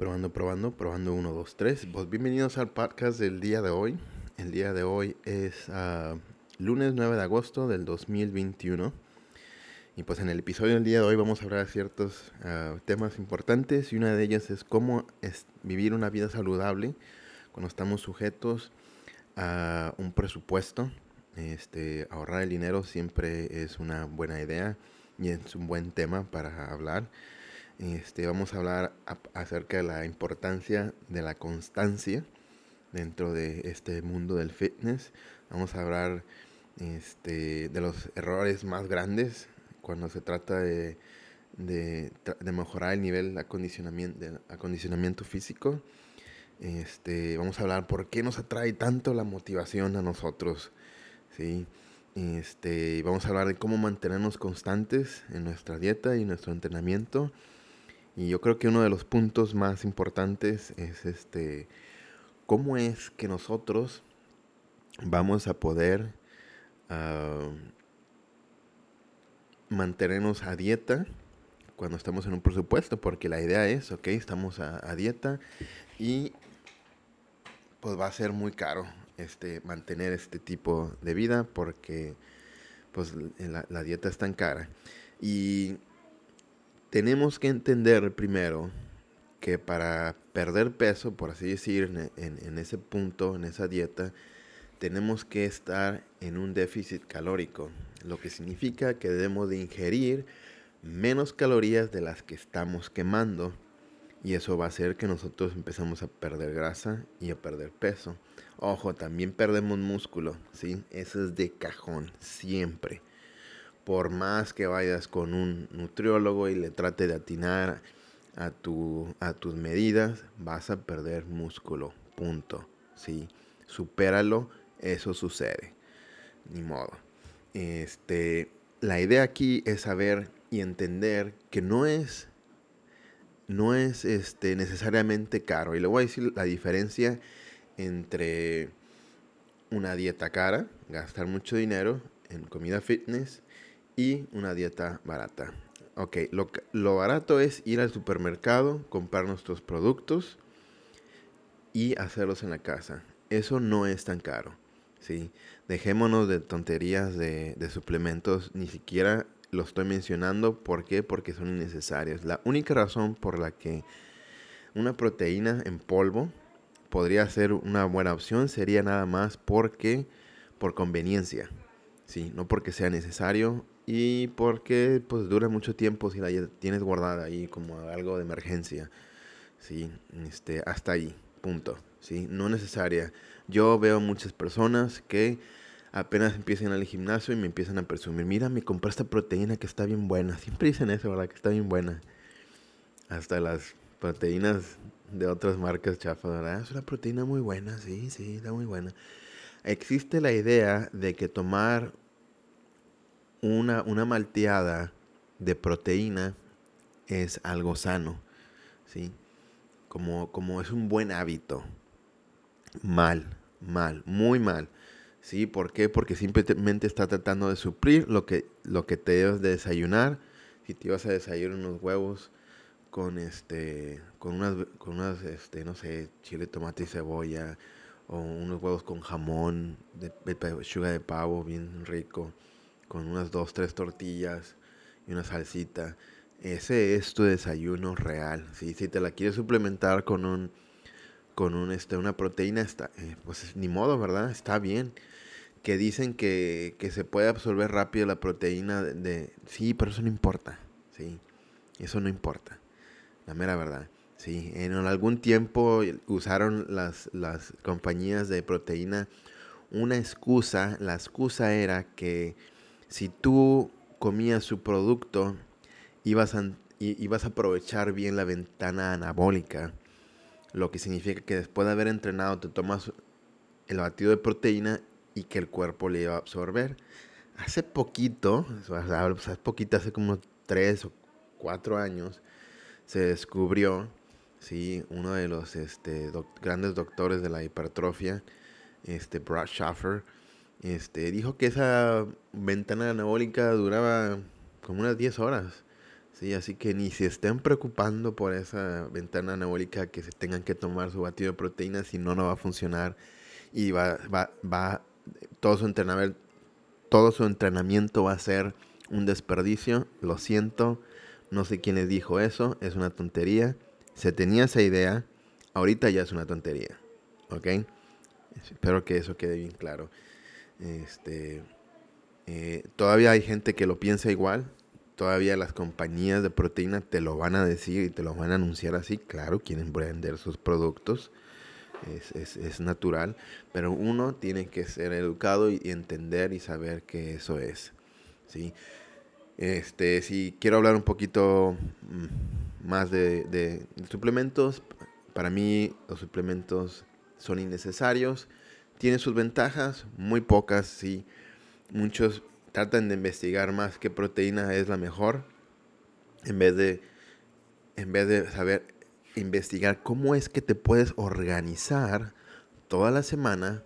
Probando, probando, probando 1, 2, 3. Pues bienvenidos al podcast del día de hoy. El día de hoy es uh, lunes 9 de agosto del 2021. Y pues en el episodio del día de hoy vamos a hablar de ciertos uh, temas importantes y una de ellas es cómo es vivir una vida saludable cuando estamos sujetos a un presupuesto. Este, ahorrar el dinero siempre es una buena idea y es un buen tema para hablar. Este, vamos a hablar acerca de la importancia de la constancia dentro de este mundo del fitness. Vamos a hablar este, de los errores más grandes cuando se trata de, de, mejorar el nivel de acondicionamiento, acondicionamiento físico. Este, vamos a hablar por qué nos atrae tanto la motivación a nosotros. Este, vamos a hablar de cómo mantenernos constantes en nuestra dieta y nuestro entrenamiento. Y yo creo que uno de los puntos más importantes es este cómo es que nosotros vamos a poder uh, mantenernos a dieta cuando estamos en un presupuesto, porque la idea es, ok, estamos a, a dieta y pues va a ser muy caro este mantener este tipo de vida porque pues la, la dieta es tan cara. Y tenemos que entender primero que para perder peso, por así decir, en, ese punto, en esa dieta, tenemos que estar en un déficit calórico, lo que significa que debemos de ingerir menos calorías de las que estamos quemando y eso va a hacer que nosotros empezamos a perder grasa y a perder peso. Ojo, también perdemos músculo, ¿sí? Eso es de cajón, siempre por más que vayas con un nutriólogo y le trate de atinar a, tu, a tus medidas, vas a perder músculo. Punto. ¿sí? Supéralo, eso sucede. Ni modo. Este, la idea aquí es saber y entender que no es, no es este, necesariamente caro. Y le voy a decir la diferencia entre una dieta cara, gastar mucho dinero en comida fitness, y una dieta barata. Ok, lo, barato es ir al supermercado, comprar nuestros productos y hacerlos en la casa. Eso no es tan caro. ¿sí? Dejémonos de tonterías de, de suplementos, ni siquiera lo estoy mencionando. ¿Por qué? Porque son innecesarios. La única razón por la que una proteína en polvo podría ser una buena opción sería nada más porque por conveniencia. Sí, no porque sea necesario y porque pues dura mucho tiempo si la tienes guardada ahí como algo de emergencia. Sí, este, hasta ahí, punto. Sí, no necesaria. Yo veo muchas personas que apenas empiezan al gimnasio y me empiezan a presumir, mira, me compré esta proteína que está bien buena. Siempre dicen eso, ¿verdad? Que está bien buena. Hasta las proteínas de otras marcas chafas, ¿verdad? Es una proteína muy buena, sí, sí, está muy buena. Existe la idea de que tomar una, una malteada de proteína es algo sano, ¿sí? Como, como es un buen hábito. Mal, mal, muy mal. ¿Sí? ¿Por qué? Porque simplemente está tratando de suplir lo que, lo que te debes de desayunar. Si te ibas a desayunar unos huevos con este, con unas, con unas, este, no sé, chile, tomate y cebolla, o unos huevos con jamón, de, de, de pavo bien rico con unas dos, tres tortillas y una salsita. Ese es tu desayuno real. Si te la quieres suplementar con un con un este una proteína está eh, pues ni modo, ¿verdad? Está bien. Que dicen que, se puede absorber rápido la proteína de, sí, pero eso no importa. Sí. Eso no importa. La mera verdad. Sí, en algún tiempo usaron las, las compañías de proteína una excusa. La excusa era que si tú comías su producto, ibas a, ibas a aprovechar bien la ventana anabólica, lo que significa que después de haber entrenado te tomas el batido de proteína y que el cuerpo le iba a absorber. Hace poquito, hace poquito, hace como tres o cuatro años, se descubrió, sí, uno de los este, grandes doctores de la hipertrofia, este Brad Schaffer, este, dijo que esa ventana anabólica duraba como unas 10 horas. Sí, así que ni se estén preocupando por esa ventana anabólica que se tengan que tomar su batido de proteínas, si no, no va a funcionar y va, va, va, todo su entrenamiento, todo su entrenamiento va a ser un desperdicio. Lo siento, no sé quién les dijo eso, es una tontería. Se tenía esa idea, ahorita ya es una tontería, ¿ok? Espero que eso quede bien claro. Este, eh, todavía hay gente que lo piensa igual, todavía las compañías de proteína te lo van a decir y te lo van a anunciar así. Claro, quieren vender sus productos, es, natural, pero uno tiene que ser educado y, entender y saber que eso es. ¿sí? Este, si quiero hablar un poquito mm, más de, de suplementos, para mí los suplementos son innecesarios. Tienen sus ventajas, muy pocas, sí. Muchos tratan de investigar más qué proteína es la mejor en vez de en vez de saber investigar cómo es que te puedes organizar toda la semana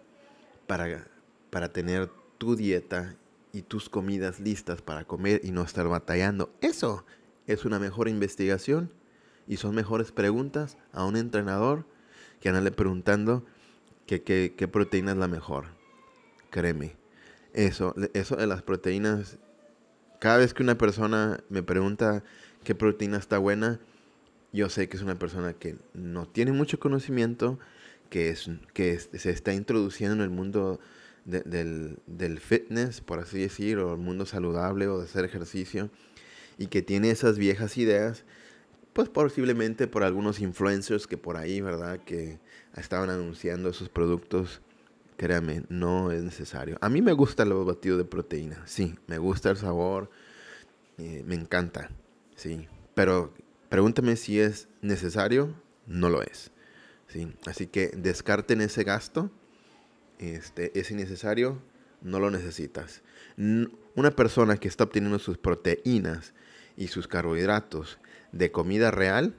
para, para tener tu dieta y tus comidas listas para comer y no estar batallando. Eso es una mejor investigación y son mejores preguntas a un entrenador que andarle preguntando qué que, proteína es la mejor. Créeme. Eso, eso de las proteínas, cada vez que una persona me pregunta qué proteína está buena, yo sé que es una persona que no tiene mucho conocimiento, que, es, que se está introduciendo en el mundo del, del, fitness, por así decir, o el mundo saludable o de hacer ejercicio, y que tiene esas viejas ideas, pues posiblemente por algunos influencers que por ahí, ¿verdad? Que estaban anunciando esos productos Créame, no es necesario. A mí me gusta el batido de proteína, sí, me gusta el sabor, eh, me encanta, sí. Pero pregúntame si es necesario, no lo es. ¿sí? Así que descarten ese gasto, este, es innecesario, no lo necesitas. Una persona que está obteniendo sus proteínas y sus carbohidratos de comida real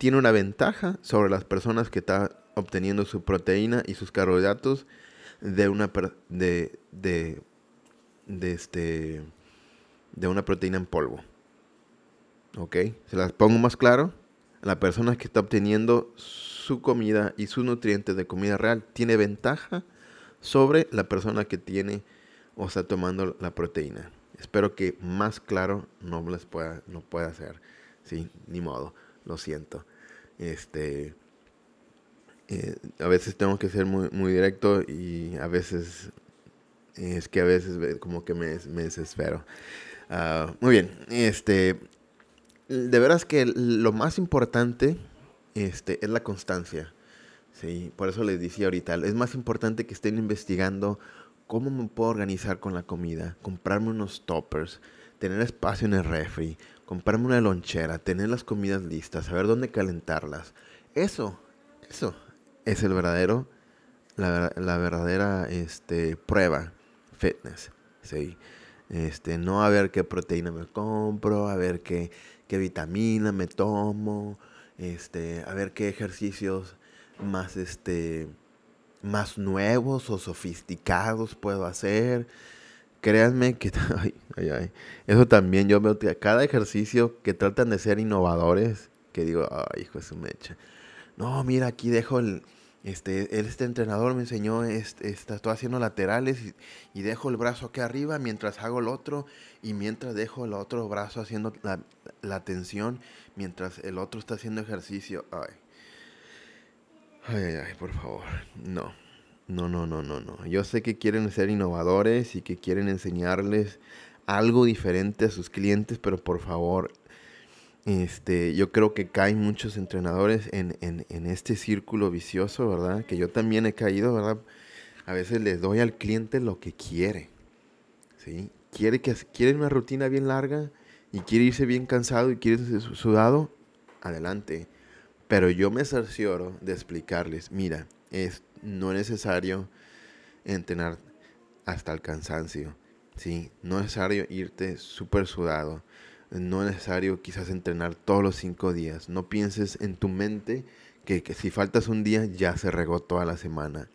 tiene una ventaja sobre las personas que están obteniendo su proteína y sus carbohidratos de una de, de, este de una proteína en polvo. ¿Ok? Se las pongo más claro. La persona que está obteniendo su comida y sus nutrientes de comida real tiene ventaja sobre la persona que tiene o está tomando la proteína. Espero que más claro no les pueda, no pueda hacer. Sí, ni modo. Lo siento. Este, eh, a veces tengo que ser muy, directo y a veces es que a veces como que me, desespero. Ah, muy bien, este, de veras que lo más importante este, es la constancia. Sí, por eso les decía ahorita, es más importante que estén investigando cómo me puedo organizar con la comida, comprarme unos toppers, tener espacio en el refri, comprarme una lonchera, tener las comidas listas, saber dónde calentarlas. Eso, eso, es el verdadero, la, verdadera este, prueba fitness. ¿sí? Este, no a ver qué proteína me compro, a ver qué, qué vitamina me tomo, este, a ver qué ejercicios más, este, más nuevos o sofisticados puedo hacer. Créanme que eso también yo veo que cada ejercicio que tratan de ser innovadores, que digo, ay, hijo de su mecha. No, mira, aquí dejo el, este, este entrenador me enseñó, este, estoy haciendo laterales y, dejo el brazo aquí arriba mientras hago el otro y mientras dejo el otro brazo haciendo la, la tensión mientras el otro está haciendo ejercicio. Ay. ay, ay, ay, por favor, no. No, no, no, no, no. Yo sé que quieren ser innovadores y que quieren enseñarles algo diferente a sus clientes, pero por favor, este, yo creo que caen muchos entrenadores en, este círculo vicioso, ¿verdad? Que yo también he caído, ¿verdad? A veces les doy al cliente lo que quiere, ¿sí? Quiere, que, quiere una rutina bien larga y quiere irse bien cansado y quiere irse sudado, adelante. Pero yo me cercioro de explicarles, mira, es, no es necesario entrenar hasta el cansancio, ¿sí? No es necesario irte súper sudado no es necesario quizás entrenar todos los cinco días. No pienses en tu mente que, si faltas un día ya se regó toda la semana.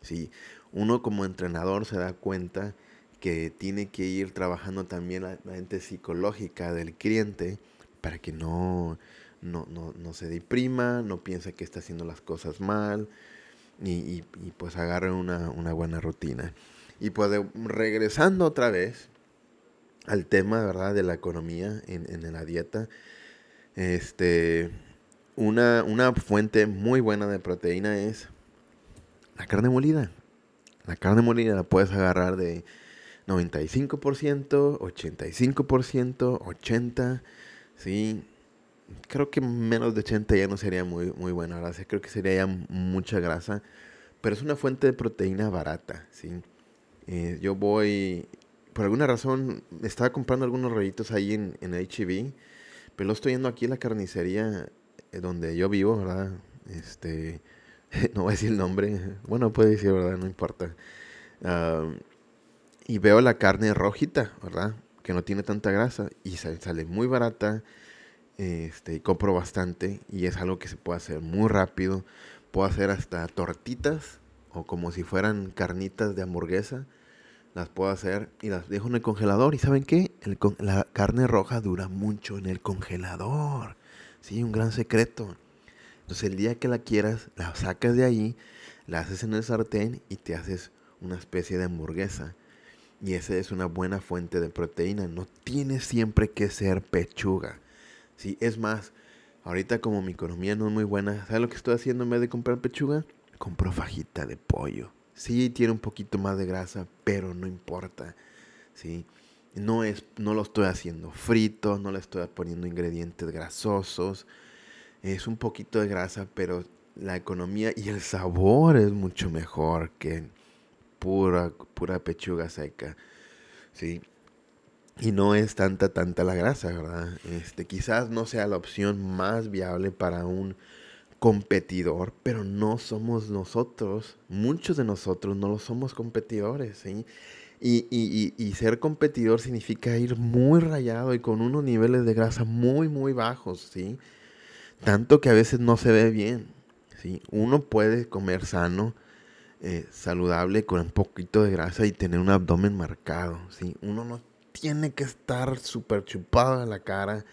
¿sí? Uno como entrenador se da cuenta que tiene que ir trabajando también la mente psicológica del cliente para que no, no, se deprima, no piense que está haciendo las cosas mal y, pues agarre una, buena rutina. Y pues regresando otra vez al tema, ¿verdad? De la economía en, en la dieta, este, una, una fuente muy buena de proteína es la carne molida. La carne molida la puedes agarrar de 95%, 85%, 80%, ¿sí? Creo que menos de 80 ya no sería muy, muy buena grasa, creo que sería ya mucha grasa, pero es una fuente de proteína barata, ¿sí? Eh, yo voy, por alguna razón, estaba comprando algunos rollitos ahí en, en HB, pero lo estoy yendo aquí en la carnicería eh, donde yo vivo, ¿verdad? Este, no voy a decir el nombre, bueno, puede decir, ¿verdad? No importa. y veo la carne rojita, ¿verdad? Que no tiene tanta grasa y sale, muy barata. Este, compro bastante y es algo que se puede hacer muy rápido. Puedo hacer hasta tortitas o como si fueran carnitas de hamburguesa. Las puedo hacer y las dejo en el congelador. ¿Y saben qué? la carne roja dura mucho en el congelador. Sí, un gran secreto. Entonces el día que la quieras, la sacas de ahí, la haces en el sartén y te haces una especie de hamburguesa. Y esa es una buena fuente de proteína. No tiene siempre que ser pechuga. Sí, es más, ahorita como mi economía no es muy buena, ¿sabes lo que estoy haciendo en vez de comprar pechuga? Compro fajita de pollo. Sí, tiene un poquito más de grasa, pero no importa. Sí, no es, no lo estoy haciendo frito, no le estoy poniendo ingredientes grasosos es un poquito de grasa, pero la economía y el sabor es mucho mejor que pura, pura pechuga seca. ¿sí? Y no es tanta, tanta la grasa, ¿verdad? Este, quizás no sea la opción más viable para un competidor, pero no somos nosotros, muchos de nosotros no lo somos competidores, ¿sí? Y, y, y, ser competidor significa ir muy rayado y con unos niveles de grasa muy, muy bajos, ¿sí? Tanto que a veces no se ve bien. ¿sí? Uno puede comer sano, eh, saludable, con un poquito de grasa y tener un abdomen marcado. ¿sí? Uno no tiene que estar súper chupado a la cara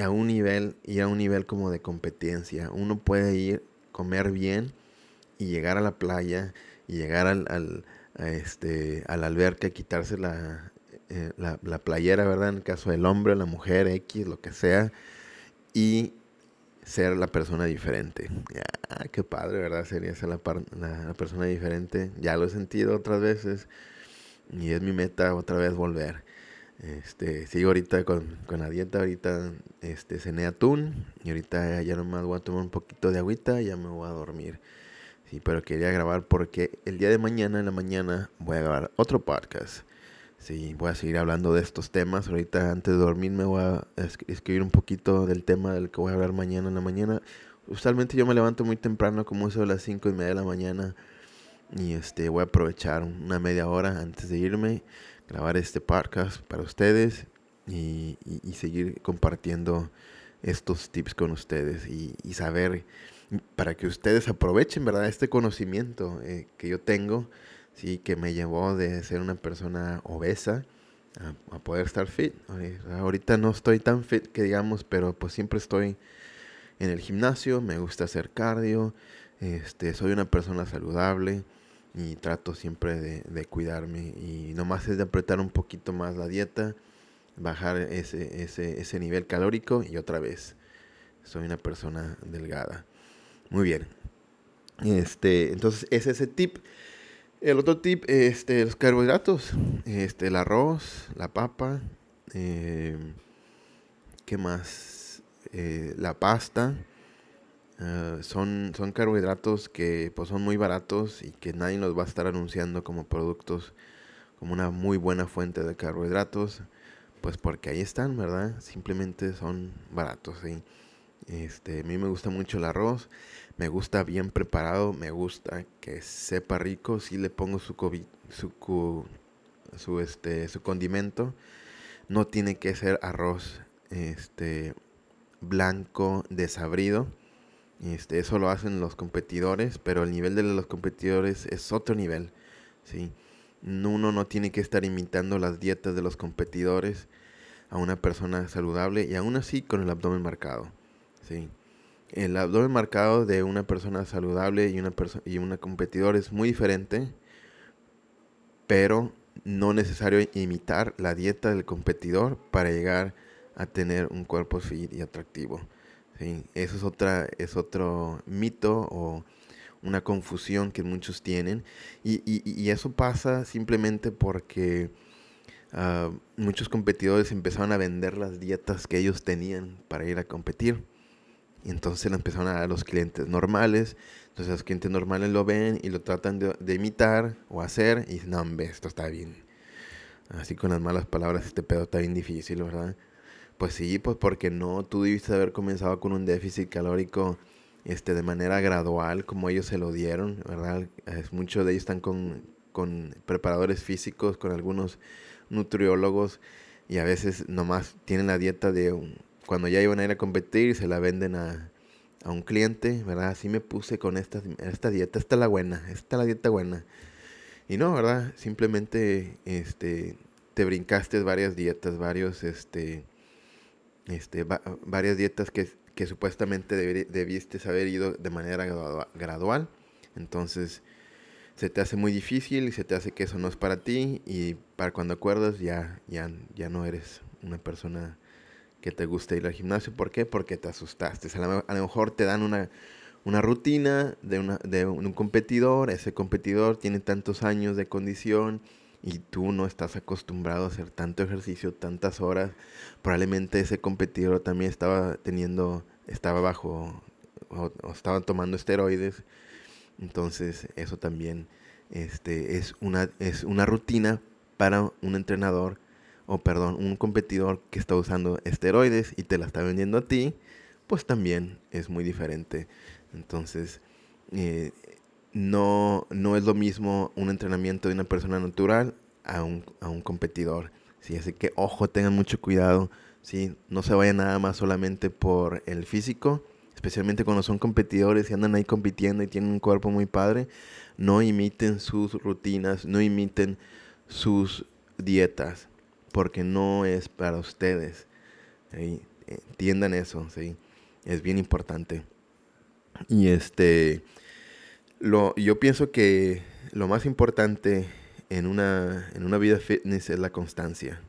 a un nivel y a un nivel como de competencia. Uno puede ir, comer bien y llegar a la playa y llegar al, al este, a la alberca, quitarse la, eh, la, la, playera, ¿verdad? En el caso del hombre, la mujer, X, lo que sea, y ser la persona diferente. Ya, qué padre, ¿verdad? Sería ser la, la, persona diferente. Ya lo he sentido otras veces y es mi meta otra vez volver. Este, sigo ahorita con, con la dieta, ahorita este, cené atún y ahorita ya nomás voy a tomar un poquito de agüita y ya me voy a dormir. Sí, pero quería grabar porque el día de mañana, en la mañana, voy a grabar otro podcast. Sí, voy a seguir hablando de estos temas. Ahorita antes de dormir me voy a escribir un poquito del tema del que voy a hablar mañana en la mañana. Usualmente yo me levanto muy temprano, como eso de las 5 y media de la mañana. Y este voy a aprovechar una media hora antes de irme, grabar este podcast para ustedes y, seguir compartiendo estos tips con ustedes y, saber para que ustedes aprovechen, ¿verdad? Este conocimiento eh, que yo tengo sí, que me llevó de ser una persona obesa a, poder estar fit. Ahorita no estoy tan fit que digamos, pero pues siempre estoy en el gimnasio, me gusta hacer cardio, este, soy una persona saludable y trato siempre de, cuidarme y nomás es de apretar un poquito más la dieta, bajar ese, ese, ese nivel calórico y otra vez soy una persona delgada. Muy bien. Este, entonces es ese tip. El otro tip, este, los carbohidratos, este, el arroz, la papa, eh, ¿qué más? Eh, la pasta, eh, son, son carbohidratos que pues, son muy baratos y que nadie los va a estar anunciando como productos, como una muy buena fuente de carbohidratos, pues porque ahí están, ¿verdad? Simplemente son baratos, ¿sí? Este, a mí me gusta mucho el arroz me gusta bien preparado, me gusta que sepa rico, si le pongo su, su, su, este, su condimento. No tiene que ser arroz este, blanco desabrido. Este, eso lo hacen los competidores, pero el nivel de los competidores es otro nivel. ¿sí? Uno no tiene que estar imitando las dietas de los competidores. a una persona saludable y aún así con el abdomen marcado. ¿sí? El abdomen marcado de una persona saludable y una, y una competidor es muy diferente, pero no necesario imitar la dieta del competidor para llegar a tener un cuerpo fit y atractivo. ¿Sí? Eso es, otra, es otro mito o una confusión que muchos tienen. Y, y, eso pasa simplemente porque ah, muchos competidores empezaron a vender las dietas que ellos tenían para ir a competir. Y entonces le empezaron a dar a los clientes normales. Entonces los clientes normales lo ven y lo tratan de, imitar o hacer. Y dicen, no, hombre, esto está bien. Así con las malas palabras, este pedo está bien difícil, ¿verdad? Pues sí, pues porque no, tú debiste haber comenzado con un déficit calórico este, de manera gradual, como ellos se lo dieron, ¿verdad? Es, muchos de ellos están con, con preparadores físicos, con algunos nutriólogos, y a veces nomás tienen la dieta de cuando ya iban a ir a competir, se la venden a, a un cliente, ¿verdad? Así me puse con esta, esta dieta, esta es la buena, esta es la dieta buena. Y no, ¿verdad? Simplemente este, te brincaste varias dietas, varios, este, este, varias dietas que, que supuestamente debiste haber ido de manera gradual. Entonces se te hace muy difícil y se te hace que eso no es para ti y para cuando acuerdas ya, ya, ya no eres una persona que te gusta ir al gimnasio. ¿Por qué? Porque te asustaste. A lo, mejor te dan una, una rutina de, una, de un competidor, ese competidor tiene tantos años de condición y tú no estás acostumbrado a hacer tanto ejercicio, tantas horas, probablemente ese competidor también estaba teniendo, estaba bajo o, estaba tomando esteroides. Entonces, eso también este, es, una, es una rutina para un entrenador, o perdón, un competidor que está usando esteroides y te la está vendiendo a ti, pues también es muy diferente. Entonces, eh, no, no es lo mismo un entrenamiento de una persona natural a un, a un competidor. ¿sí? Así que ojo, tengan mucho cuidado. ¿sí? No se vayan nada más solamente por el físico, especialmente cuando son competidores y andan ahí compitiendo y tienen un cuerpo muy padre. No imiten sus rutinas, no imiten sus dietas, porque no es para ustedes. Entiendan eso, ¿sí? es bien importante. Y este lo, yo pienso que lo más importante en una, en una vida fitness es la constancia.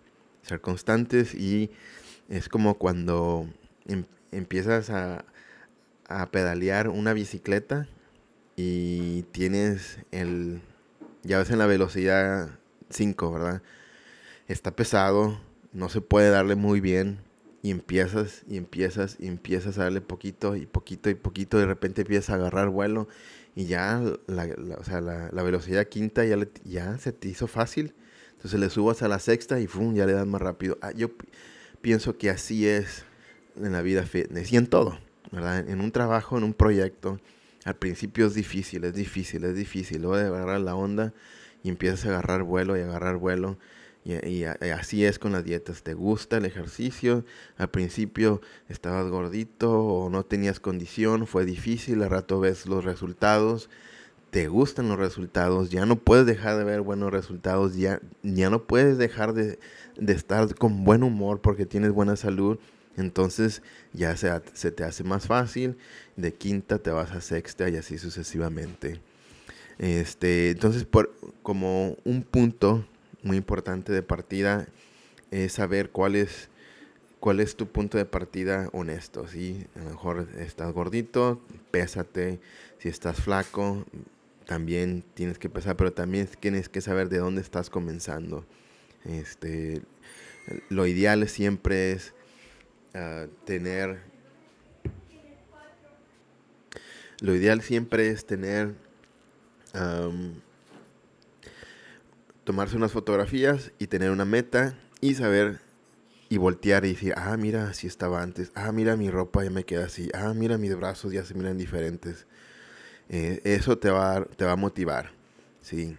Ser constantes y es como cuando em, empiezas a, a pedalear una bicicleta y tienes el, ya ves en la velocidad 5, ¿verdad? Está pesado, no se puede darle muy bien y empiezas y empiezas y empiezas a darle poquito y poquito y poquito, de repente empiezas a agarrar vuelo y ya la, o sea, la, la, velocidad quinta ya, ya se te hizo fácil. Entonces le subas a la sexta y ¡fum! ya le das más rápido. Ah, yo pienso que así es en la vida fitness y en todo, ¿verdad? En un trabajo, en un proyecto, al principio es difícil, es difícil, es difícil. Luego de agarrar la onda y empiezas a agarrar vuelo y agarrar vuelo y, así es con las dietas. ¿Te gusta el ejercicio? Al principio estabas gordito o no tenías condición, fue difícil, al rato ves los resultados. Te gustan los resultados, ya no puedes dejar de ver buenos resultados, ya, ya no puedes dejar de, estar con buen humor porque tienes buena salud. Entonces ya se, se te hace más fácil, de quinta te vas a sexta y así sucesivamente. Este, entonces, por, como un punto muy importante de partida es saber cuál es, cuál es tu punto de partida honesto. Si a lo mejor estás gordito, pésate. Si estás flaco, también tienes que pesar, pero también tienes que saber de dónde estás comenzando. Este, lo ideal siempre es ah, tener... Lo ideal siempre es tener tomarse unas fotografías y tener una meta y saber y voltear y decir, ah, mira, así estaba antes, ah, mira, mi ropa ya me queda así, ah, mira, mis brazos ya se miran diferentes. Eh, eso te va, a, te va a motivar, ¿sí?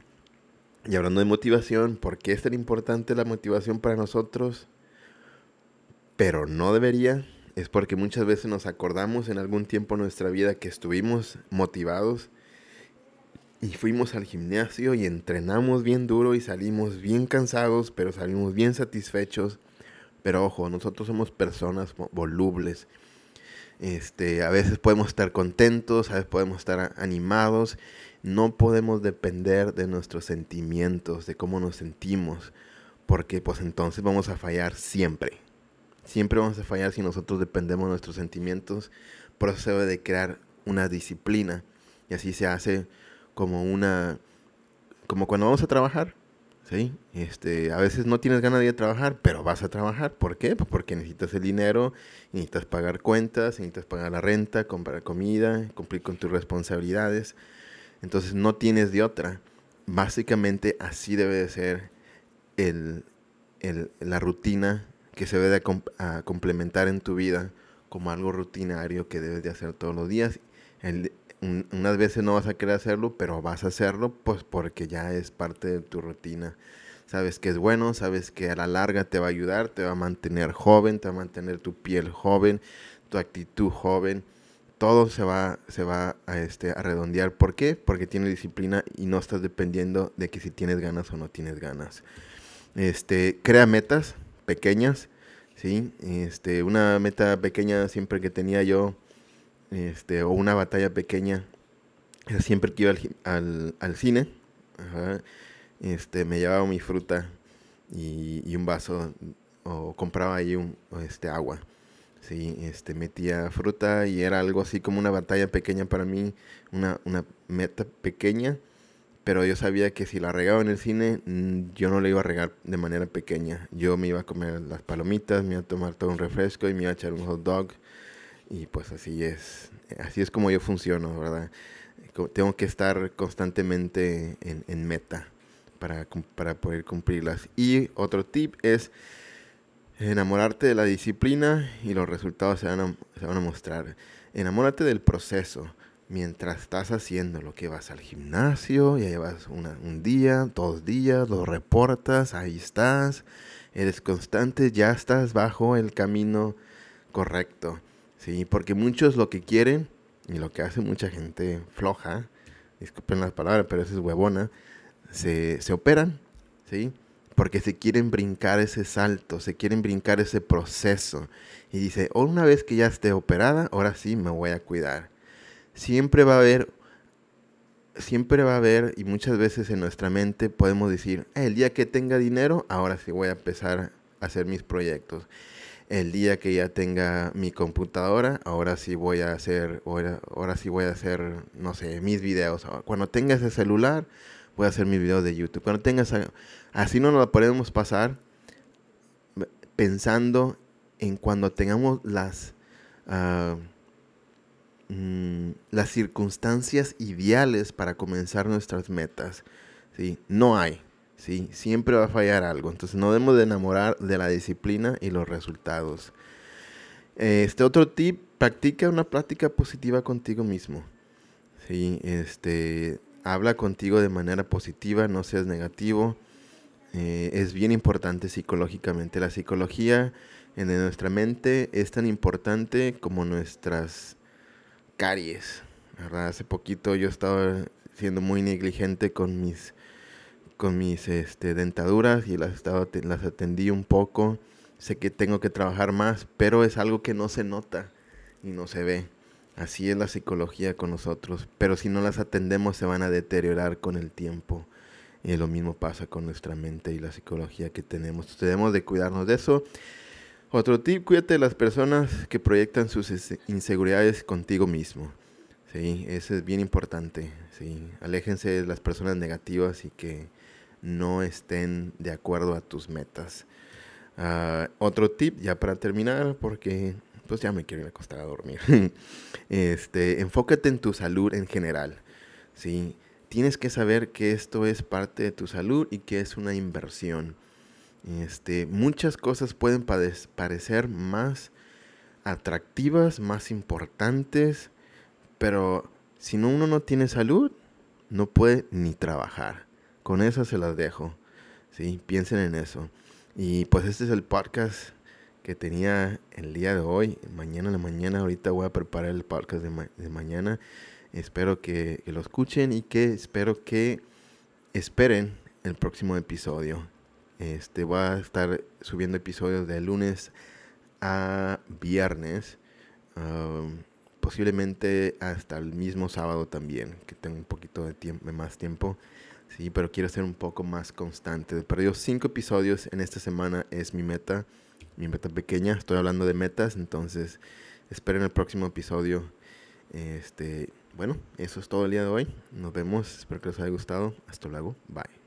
Y hablando de motivación, ¿por qué es tan importante la motivación para nosotros? Pero no debería, es porque muchas veces nos acordamos en algún tiempo de nuestra vida que estuvimos motivados y fuimos al gimnasio y entrenamos bien duro y salimos bien cansados, pero salimos bien satisfechos. Pero ojo, nosotros somos personas volubles. Este, a veces podemos estar contentos, a veces podemos estar animados. No podemos depender de nuestros sentimientos, de cómo nos sentimos, porque pues entonces vamos a fallar siempre. Siempre vamos a fallar si nosotros dependemos de nuestros sentimientos. Por eso se debe de crear una disciplina y así se hace como una como cuando vamos a trabajar, ¿sí? Este, a veces no tienes ganas de a trabajar, pero vas a trabajar. ¿Por qué? Pues porque necesitas el dinero, necesitas pagar cuentas, necesitas pagar la renta, comprar comida, cumplir con tus responsabilidades. Entonces no tienes de otra. Básicamente así debe de ser el, la rutina que se debe de complementar en tu vida como algo rutinario que debes de hacer todos los días. El, unas veces no vas a querer hacerlo, pero vas a hacerlo pues porque ya es parte de tu rutina. Sabes que es bueno, sabes que a la larga te va a ayudar, te va a mantener joven, te va a mantener tu piel joven, tu actitud joven. Todo se va, se va a, este, a redondear. ¿Por qué? Porque tienes disciplina y no estás dependiendo de que si tienes ganas o no tienes ganas. Este, crea metas pequeñas, ¿sí? Este, una meta pequeña siempre que tenía yo este, o una batalla pequeña, siempre que iba al, al, cine, este, me llevaba mi fruta y, un vaso, o compraba ahí un, este, agua. Sí, este, metía fruta y era algo así como una batalla pequeña para mí, una, una meta pequeña, pero yo sabía que si la regaba en el cine, mm, yo no la iba a regar de manera pequeña. Yo me iba a comer las palomitas, me iba a tomar todo un refresco y me iba a echar un hot dog y pues así es, así es como yo funciono, ¿verdad? Tengo que estar constantemente en, meta para, para poder cumplirlas. Y otro tip es enamorarte de la disciplina y los resultados se van a, se van a mostrar. Enamórate del proceso mientras estás haciendo lo que vas al gimnasio, ya llevas un día, dos días, lo reportas, ahí estás, eres constante, ya estás bajo el camino correcto. Sí, porque muchos lo que quieren y lo que hace mucha gente floja, disculpen las palabras, pero eso es huevona, se, se operan, ¿sí? Porque se quieren brincar ese salto, se quieren brincar ese proceso. Y dice, oh, una vez que ya esté operada, ahora sí me voy a cuidar. Siempre va a haber, siempre va a haber, y muchas veces en nuestra mente podemos decir, eh, el día que tenga dinero, ahora sí voy a empezar a hacer mis proyectos el día que ya tenga mi computadora, ahora sí voy a hacer, ahora, sí voy a hacer, no sé, mis videos. Cuando tenga ese celular, voy a hacer mis videos de YouTube. Cuando tengas, así no nos lo podemos pasar pensando en cuando tengamos las, ah, mm, las circunstancias ideales para comenzar nuestras metas. ¿sí? No hay. ¿Sí? Siempre va a fallar algo. Entonces no debemos de enamorar de la disciplina y los resultados. Este otro tip, practica una práctica positiva contigo mismo. ¿sí? Este, habla contigo de manera positiva, no seas negativo. Eh, es bien importante psicológicamente. La psicología en nuestra mente es tan importante como nuestras caries. Hace poquito yo estaba siendo muy negligente con mis con mis este, dentaduras y las, estaba, las atendí un poco. Sé que tengo que trabajar más, pero es algo que no se nota y no se ve. Así es la psicología con nosotros, pero si no las atendemos se van a deteriorar con el tiempo. Y lo mismo pasa con nuestra mente y la psicología que tenemos. Debemos de cuidarnos de eso. Otro tip, cuídate de las personas que proyectan sus inseguridades contigo mismo. Sí, eso es bien importante. Sí, aléjense de las personas negativas y que no estén de acuerdo a tus metas. Ah, otro tip, ya para terminar, porque pues ya me quiero ir a acostar a dormir. este, enfócate en tu salud en general. ¿sí? Tienes que saber que esto es parte de tu salud y que es una inversión. Este, muchas cosas pueden parecer más atractivas, más importantes, pero si no, uno no tiene salud, no puede ni trabajar. Con eso se las dejo. ¿sí? Piensen en eso. Y pues este es el podcast que tenía el día de hoy. Mañana en la mañana, ahorita voy a preparar el podcast de, mañana. Espero que, lo escuchen y que espero que esperen el próximo episodio. Este, voy a estar subiendo episodios de lunes a viernes. posiblemente hasta el mismo sábado también, que tengo un poquito de, tiempo, más tiempo. Sí, pero quiero ser un poco más constante. Perdido cinco episodios en esta semana es mi meta, mi meta pequeña. Estoy hablando de metas, entonces esperen el próximo episodio. Este, bueno, eso es todo el día de hoy. Nos vemos. Espero que les haya gustado. Hasta luego. Bye.